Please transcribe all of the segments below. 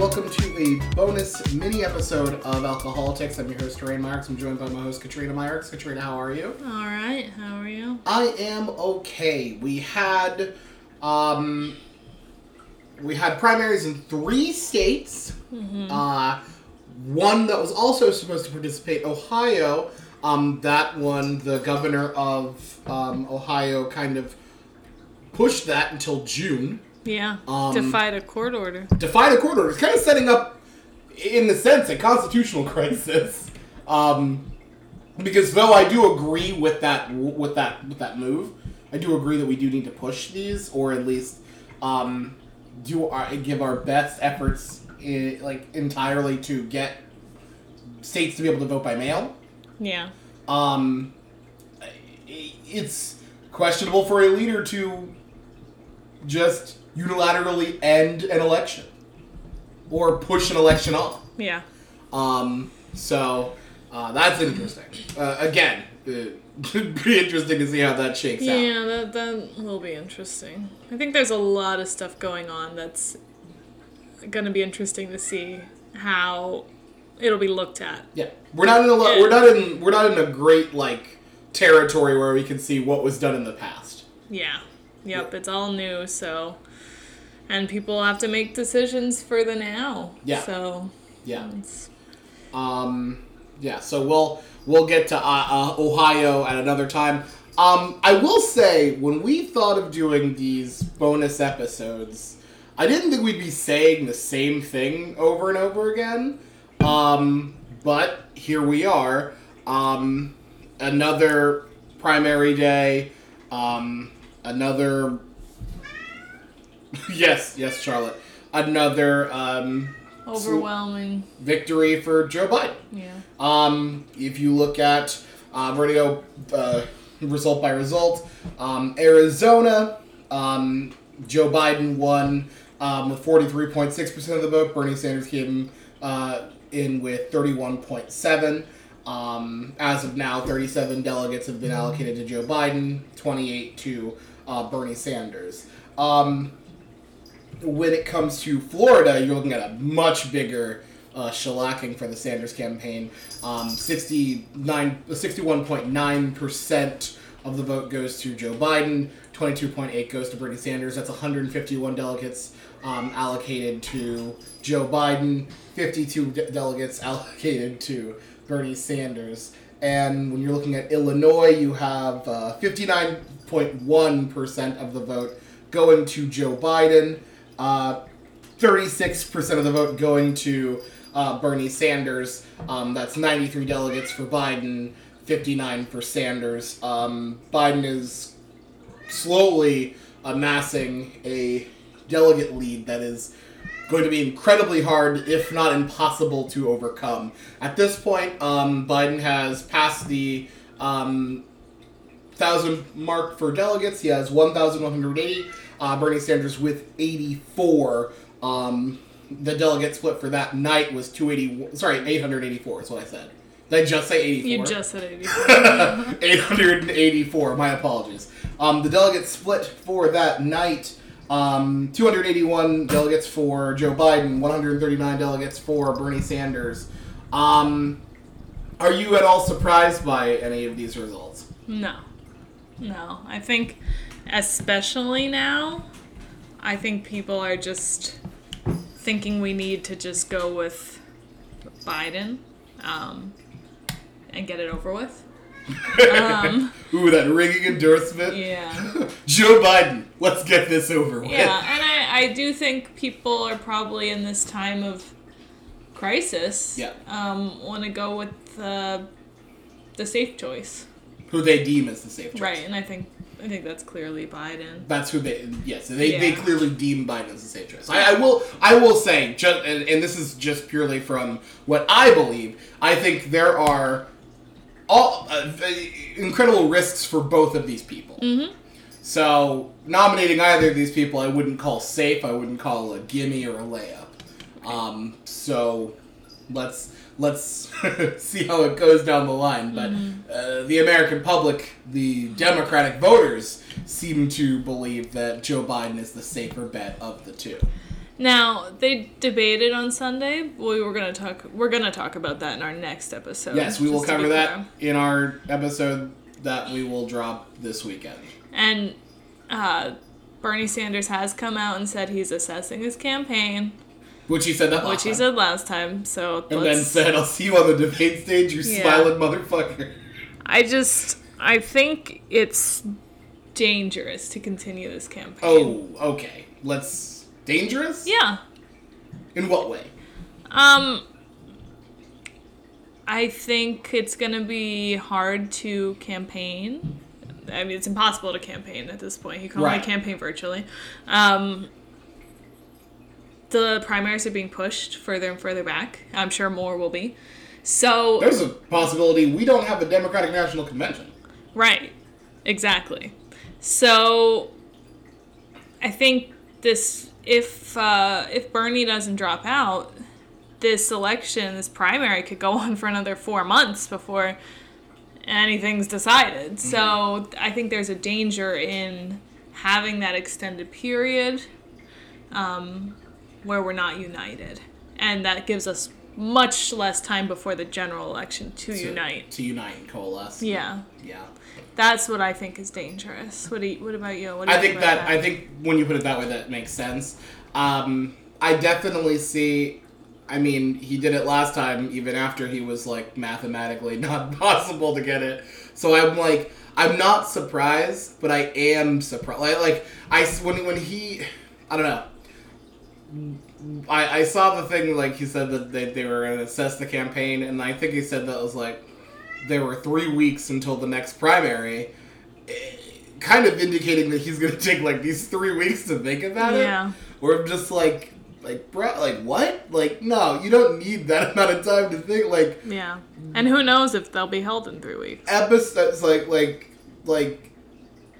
welcome to a bonus mini episode of Alcoholics. I'm your host, Terrain Myers. I'm joined by my host, Katrina Myers. Katrina, how are you? All right, how are you? I am okay. We had, um, we had primaries in three states. Uh, one that was also supposed to participate, Ohio. Um, that one, the governor of um, Ohio kind of pushed that until June. Yeah, Um, defied a court order. defied a court order. It's kind of setting up, in the sense, a constitutional crisis. Um, because though I do agree with that with that with that move, I do agree that we do need to push these, or at least um, do our, give our best efforts, i like entirely to get states to be able to vote by mail. Yeah, Um, it's questionable for a leader to just unilaterally end an election or push an election off. yeah, Um, so uh, that's interesting. Uh, again, it'd be interesting to see how that shakes out. yeah. That that will be interesting. I think there's a lot of stuff going on that's gonna be interesting to see how it'll be looked at. Yeah, we're not in a lo- Yeah. we're not in we're not in a great like territory where we can see what was done in the past. Yeah, yep. It's all new, so and people have to make decisions for the now. Yeah. So Yeah. Um, yeah, so we'll we'll get to uh, uh, Ohio at another time. Um, I will say when we thought of doing these bonus episodes, I didn't think we'd be saying the same thing over and over again. Um, but here we are. Um, another primary day. Um, another. yes, yes, Charlotte. Another um, overwhelming. victory for Joe Biden. Yeah. Um, if you look at, uh, we're gonna go uh, result by result. Um, Arizona, um, Joe Biden won um, with 43.6% of the vote. Bernie Sanders came uh, in with 31.7. Um, as of now, 37 delegates have been allocated to Joe Biden, 28 to uh, Bernie Sanders. Um, when it comes to Florida, you're looking at a much bigger uh, shellacking for the Sanders campaign. Um, 69, 61.9% of the vote goes to Joe Biden, 22.8 goes to Bernie Sanders. That's 151 delegates um, allocated to Joe Biden, 52 de- delegates allocated to Bernie Sanders. And when you're looking at Illinois, you have uh, 59.1% of the vote going to Joe Biden, uh, 36% of the vote going to uh, Bernie Sanders. Um, that's 93 delegates for Biden, 59 for Sanders. Um, Biden is slowly amassing a delegate lead that is going to be incredibly hard, if not impossible, to overcome. At this point, um, Biden has passed the um, thousand mark for delegates. He has 1,180. Uh, Bernie Sanders with 84. Um, the delegate split for that night was 280. Sorry, 884 is what I said. Did I just say 84? You just said 84. 884. My apologies. Um, the delegate split for that night. Um, 281 delegates for Joe Biden, 139 delegates for Bernie Sanders. Um, are you at all surprised by any of these results? No. No. I think, especially now, I think people are just thinking we need to just go with Biden um, and get it over with. Um, Ooh, that ringing endorsement. yeah. Joe Biden, let's get this over with. Yeah. And I, I do think people are probably in this time of crisis Yeah. um, want to go with uh, the safe choice. Who they deem as the safe choice. Right. And I think I think that's clearly Biden. That's who they yes they, they clearly deem Biden as the safe choice. I, I will I will say just and, and this is just purely from what I believe. I think there are all uh, incredible risks for both of these people. Mm-hmm. So nominating either of these people, I wouldn't call safe. I wouldn't call a gimme or a layup. Um, so let's let's see how it goes down the line. But uh, the American public, the Democratic voters, seem to believe that Joe Biden is the safer bet of the two. Now they debated on Sunday. We were gonna talk. We're gonna talk about that in our next episode. Yes, we will just to be cover that in our episode that we will drop this weekend. And uh, Bernie Sanders has come out and said he's assessing his campaign, Which he said that last which he time. said last time. So And then let's- said, I'll see you on the debate stage, you Yeah. smiling motherfucker. I just I think it's dangerous to continue this campaign. Oh, okay. Let's. Dangerous? Yeah. In what way? Um I think it's going to be hard to campaign. I mean, it's impossible to campaign at this point. You can only Right. campaign virtually. Um the primaries are being pushed further and further back. I'm sure more will be. So There's a possibility we don't have a Democratic National Convention. Right. Exactly. So I think this if uh, if Bernie doesn't drop out, this election, this primary could go on for another four months before anything's decided. So I think there's a danger in having that extended period um, where we're not united. And that gives us much less time before the general election to, To- unite. To unite and coalesce. Yeah. Yeah. That's what I think is dangerous. What do you, what about you? What do you I think about that, I think when you put it that way, that makes sense. Um, I definitely see. I mean, he did it last time, even after he was like mathematically not possible to get it. So I'm like, I'm not surprised, but I am surprised. Like, like I when when he, I don't know. I, I saw the thing like he said that they, they were going to assess the campaign, and I think he said that was like there were three weeks until the next primary kind of indicating that he's gonna take like these three weeks to think about it. Yeah. Or I'm just like, like, bro, like what? Like, no, you don't need that amount of time to think. Like, Yeah. And who knows if they'll be held in three weeks. episodes, like, like, like,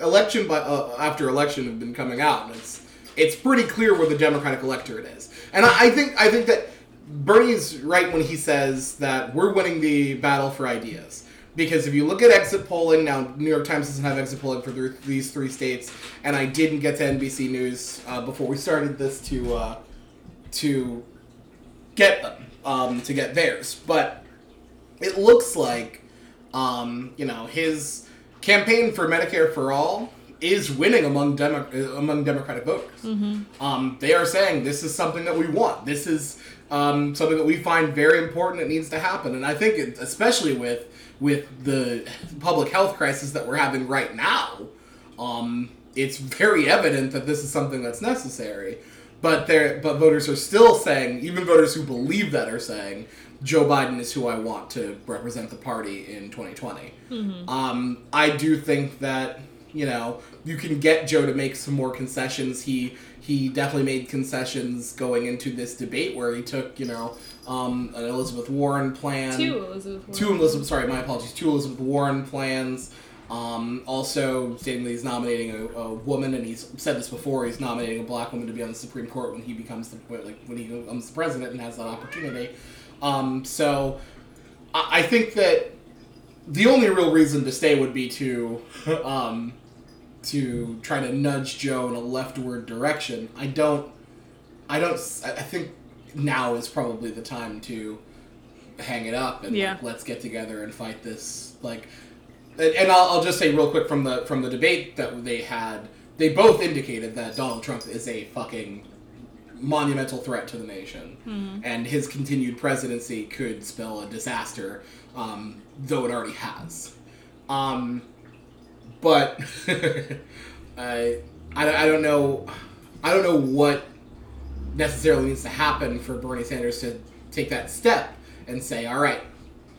election by uh, after election have been coming out, and it's it's pretty clear where the Democratic electorate is. And I, I think I think that Bernie's right when he says that we're winning the battle for ideas. Because if you look at exit polling, now New York Times doesn't have exit polling for th- these three states, and I didn't get to NBC News uh, before we started this to uh, to get them um, to get theirs. But it looks like um, you know his campaign for Medicare for all is winning among Demo- uh, among Democratic voters. Um, they are saying this is something that we want. This is um, something that we find very important. It needs to happen, and I think it, especially with with the public health crisis that we're having right now, um, it's very evident that this is something that's necessary. But there, but voters are still saying, even voters who believe that are saying, Joe Biden is who I want to represent the party in 2020. Um, I do think that you know you can get Joe to make some more concessions. He he definitely made concessions going into this debate where he took you know um, an Elizabeth Warren plan Two Elizabeth Warren. two Elizabeth. Sorry, my apologies. Two Elizabeth Warren plans. Um, also stating that he's nominating a, a woman, and he's said this before. He's nominating a black woman to be on the Supreme Court when he becomes the like when he becomes the president and has that opportunity. Um, so I, I think that the only real reason to stay would be to um, to try to nudge Joe in a leftward direction. I don't. I don't. I think now is probably the time to hang it up and Yeah. like, let's get together and fight this. Like, and, and I'll, I'll just say real quick from the from the debate that they had, they both indicated that Donald Trump is a fucking monumental threat to the nation, and his continued presidency could spell a disaster, um, though it already has. Um, but I, I, I don't know, I don't know what necessarily needs to happen for Bernie Sanders to take that step and say, "All right,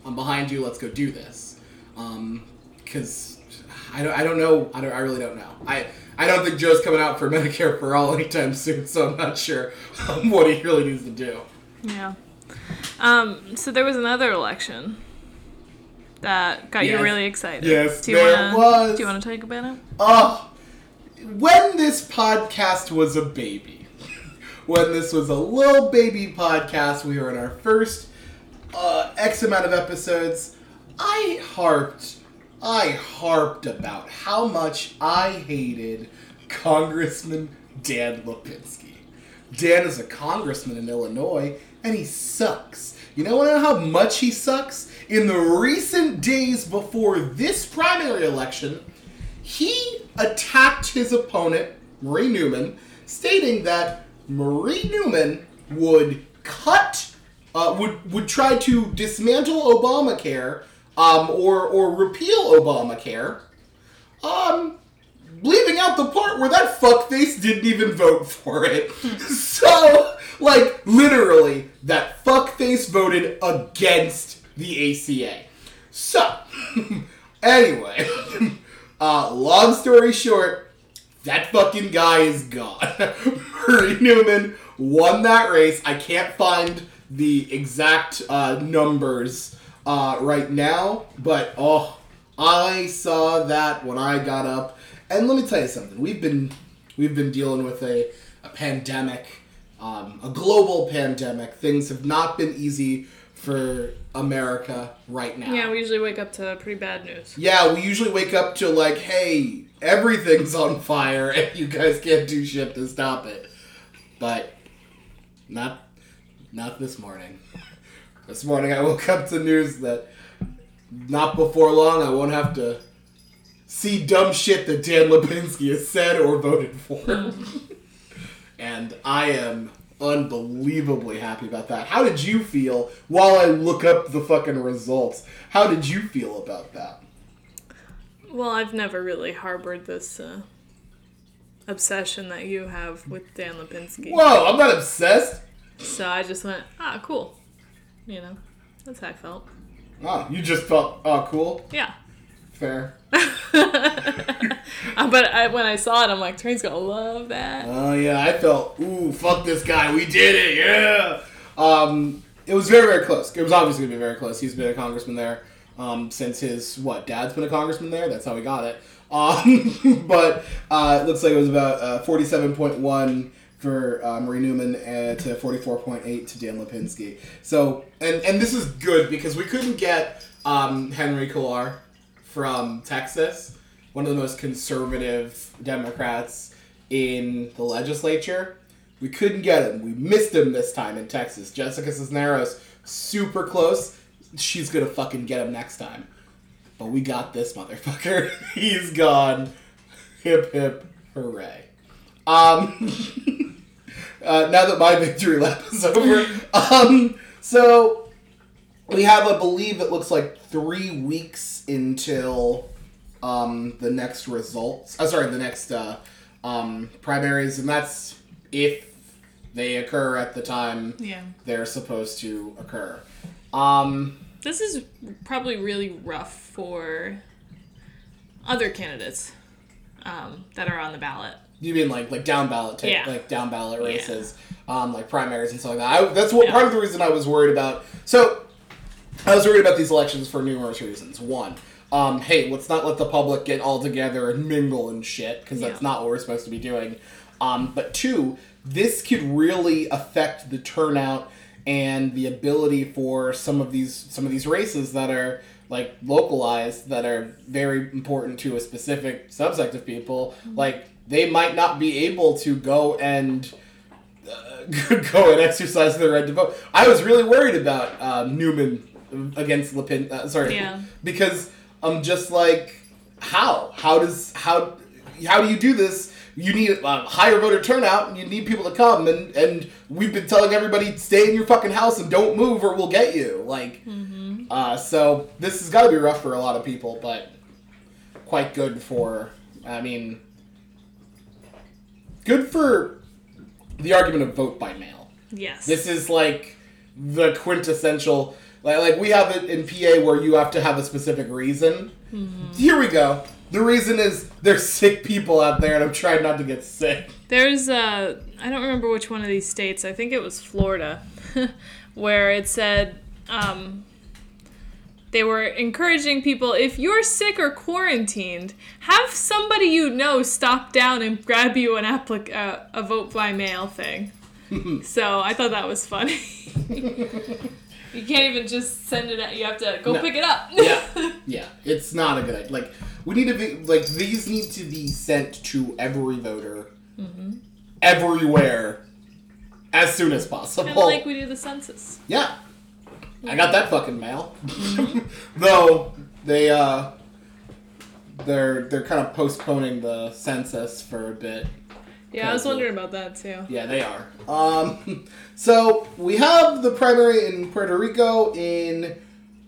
I'm behind you. Let's go do this." Because I don't, I don't know. I, don't, I really don't know. I I don't think Joe's coming out for Medicare for all anytime soon. So I'm not sure um, what he really needs to do. Yeah. Um, so there was another election that got Yes. you really excited. Yes, do you there wanna, was. Do you want to talk about it? Oh, when this podcast was a baby, when this was a little baby podcast, we were in our first uh, X amount of episodes. I harped, I harped about how much I hated Congressman Dan Lipinski. Dan is a congressman in Illinois, and he sucks. You know, how much he sucks? In the recent days before this primary election, he attacked his opponent, Marie Newman, stating that Marie Newman would cut, uh, would would try to dismantle Obamacare, um, or or repeal Obamacare, um, leaving out the part where that fuckface didn't even vote for it. so, like, literally, that fuckface voted against the ACA. So, anyway, uh, long story short, that fucking guy is gone. Marie Newman won that race. I can't find the exact uh, numbers uh, right now, but oh, I saw that when I got up. And let me tell you something. We've been we've been dealing with a, a pandemic, um, a global pandemic. Things have not been easy for America right now. Yeah, we usually wake up to pretty bad news. Yeah, we usually wake up to like, hey, everything's on fire and you guys can't do shit to stop it. But not not this morning. This morning I woke up to news that not before long I won't have to see dumb shit that Dan Lipinski has said or voted for. and I am unbelievably happy about that. How did you feel while I look up the fucking results? How did you feel about that? Well, I've never really harbored this uh, obsession that you have with Dan Lipinski. Whoa, I'm not obsessed. So I just went, ah, cool. You know, that's how I felt. Ah, you just felt ah, cool. Yeah. Fair. Uh, but I, when I saw it, I'm like, Train's gonna love that. Oh yeah, I felt ooh fuck this guy, we did it, yeah. Um, it was very very close. It was obviously gonna be very close. He's been a congressman there um, since his what dad's been a congressman there. That's how he got it. Um, but uh, it looks like it was about uh, forty-seven point one for uh, Marie Newman and to 44.8 to Dan Lipinski. So, and, and this is good because we couldn't get um, Henry Cuellar from Texas, one of the most conservative Democrats in the legislature. We couldn't get him. We missed him this time in Texas. Jessica Cisneros, super close. She's gonna fucking get him next time. But we got this motherfucker. He's gone. Hip hip hooray. Um, uh, now that my victory lap is over, um, so we have, I believe, it looks like three weeks until um, the next results. Uh, sorry, the next uh, um, primaries, and that's if they occur at the time Yeah. they're supposed to occur. Um, This is probably really rough for other candidates um, that are on the ballot. You mean like like down ballot type, Yeah. like down ballot races, um, like primaries and stuff like that. I, that's what Yeah. part of the reason I was worried about. So I was worried about these elections for numerous reasons. One, um, hey, let's not let the public get all together and mingle and shit because that's Yeah. not what we're supposed to be doing. Um, but two, this could really affect the turnout and the ability for some of these some of these races that are like localized that are very important to a specific subsect of people like they might not be able to go and uh, go and exercise their right to vote i was really worried about uh, newman against Lepin, uh, sorry. Yeah. because i'm just like how? How does how how do you do this? You need a higher voter turnout and you need people to come and and we've been telling everybody stay in your fucking house and don't move or we'll get you. Like uh, so this has got to be rough for a lot of people but quite good for i mean good for the argument of vote by mail. Yes. this is like the quintessential like, like we have it in PA where you have to have a specific reason. Here we go. The reason is there's sick people out there and I'm trying not to get sick. There's uh I don't remember which one of these states. I think it was Florida, where it said um, they were encouraging people if you're sick or quarantined, have somebody you know stop down and grab you an applic- uh, a vote by mail thing. so I thought that was funny. you can't even just send it out. You have to go No. pick it up. Yeah. Yeah, it's not a good idea. Like we need to be like these need to be sent to every voter everywhere as soon as possible. Kind of like we do the census. Yeah. I got that fucking mail. Though they uh they're they're kind of postponing the census for a bit. Yeah, I was wondering about that too. Yeah, they are. Um so we have the primary in Puerto Rico in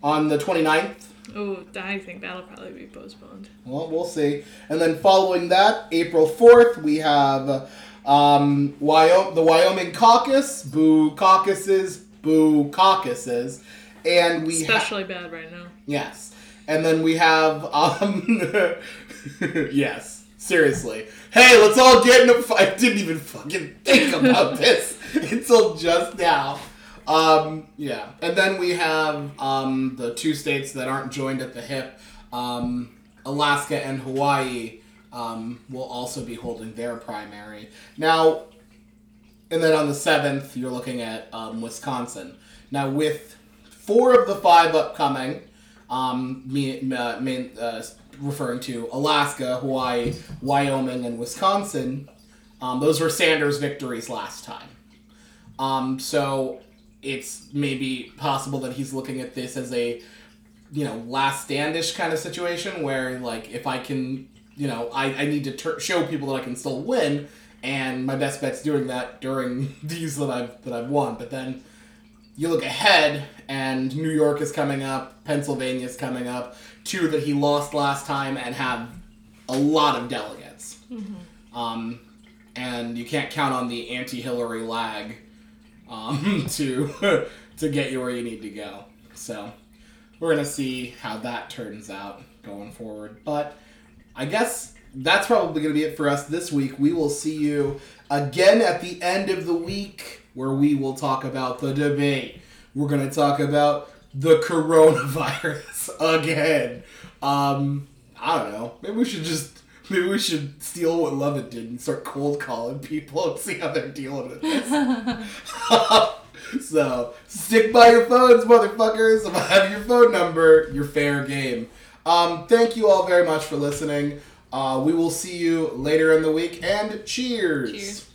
on the 29th. Oh, I think that'll probably be postponed. Well, we'll see. And then following that, April 4th, we have um, Wyoming, the Wyoming caucus, boo caucuses, boo caucuses. And we ha- Especially bad right now. Yes. And then we have um Yes. Seriously. Hey, let's all get in a fight. I didn't even fucking think about this until just now. Um yeah. And then we have um the two states that aren't joined at the hip. Um Alaska and Hawaii um, will also be holding their primary. Now, and then on the 7th, you're looking at um, Wisconsin. Now, with four of the five upcoming, um, me, uh, main, uh, referring to Alaska, Hawaii, Wyoming, and Wisconsin, um, those were Sanders' victories last time. Um, so it's maybe possible that he's looking at this as a, you know, last standish kind of situation where, like, if I can, you know, I, I need to ter- show people that I can still win, and my best bet's doing that during these that I've that I've won. But then you look ahead, and New York is coming up, Pennsylvania is coming up, two that he lost last time and have a lot of delegates. Um, and you can't count on the anti-Hillary lag um, to to get you where you need to go. So we're gonna see how that turns out going forward. But I guess that's probably gonna be it for us this week. We will see you again at the end of the week where we will talk about the debate. We're gonna talk about the coronavirus again. Um, I don't know. Maybe we should just maybe we should steal what Lovett did and start cold calling people and see how they're dealing with this. so stick by your phones, motherfuckers. If I have your phone number, you're fair game. Um, thank you all very much for listening. Uh, we will see you later in the week, and cheers. Cheers.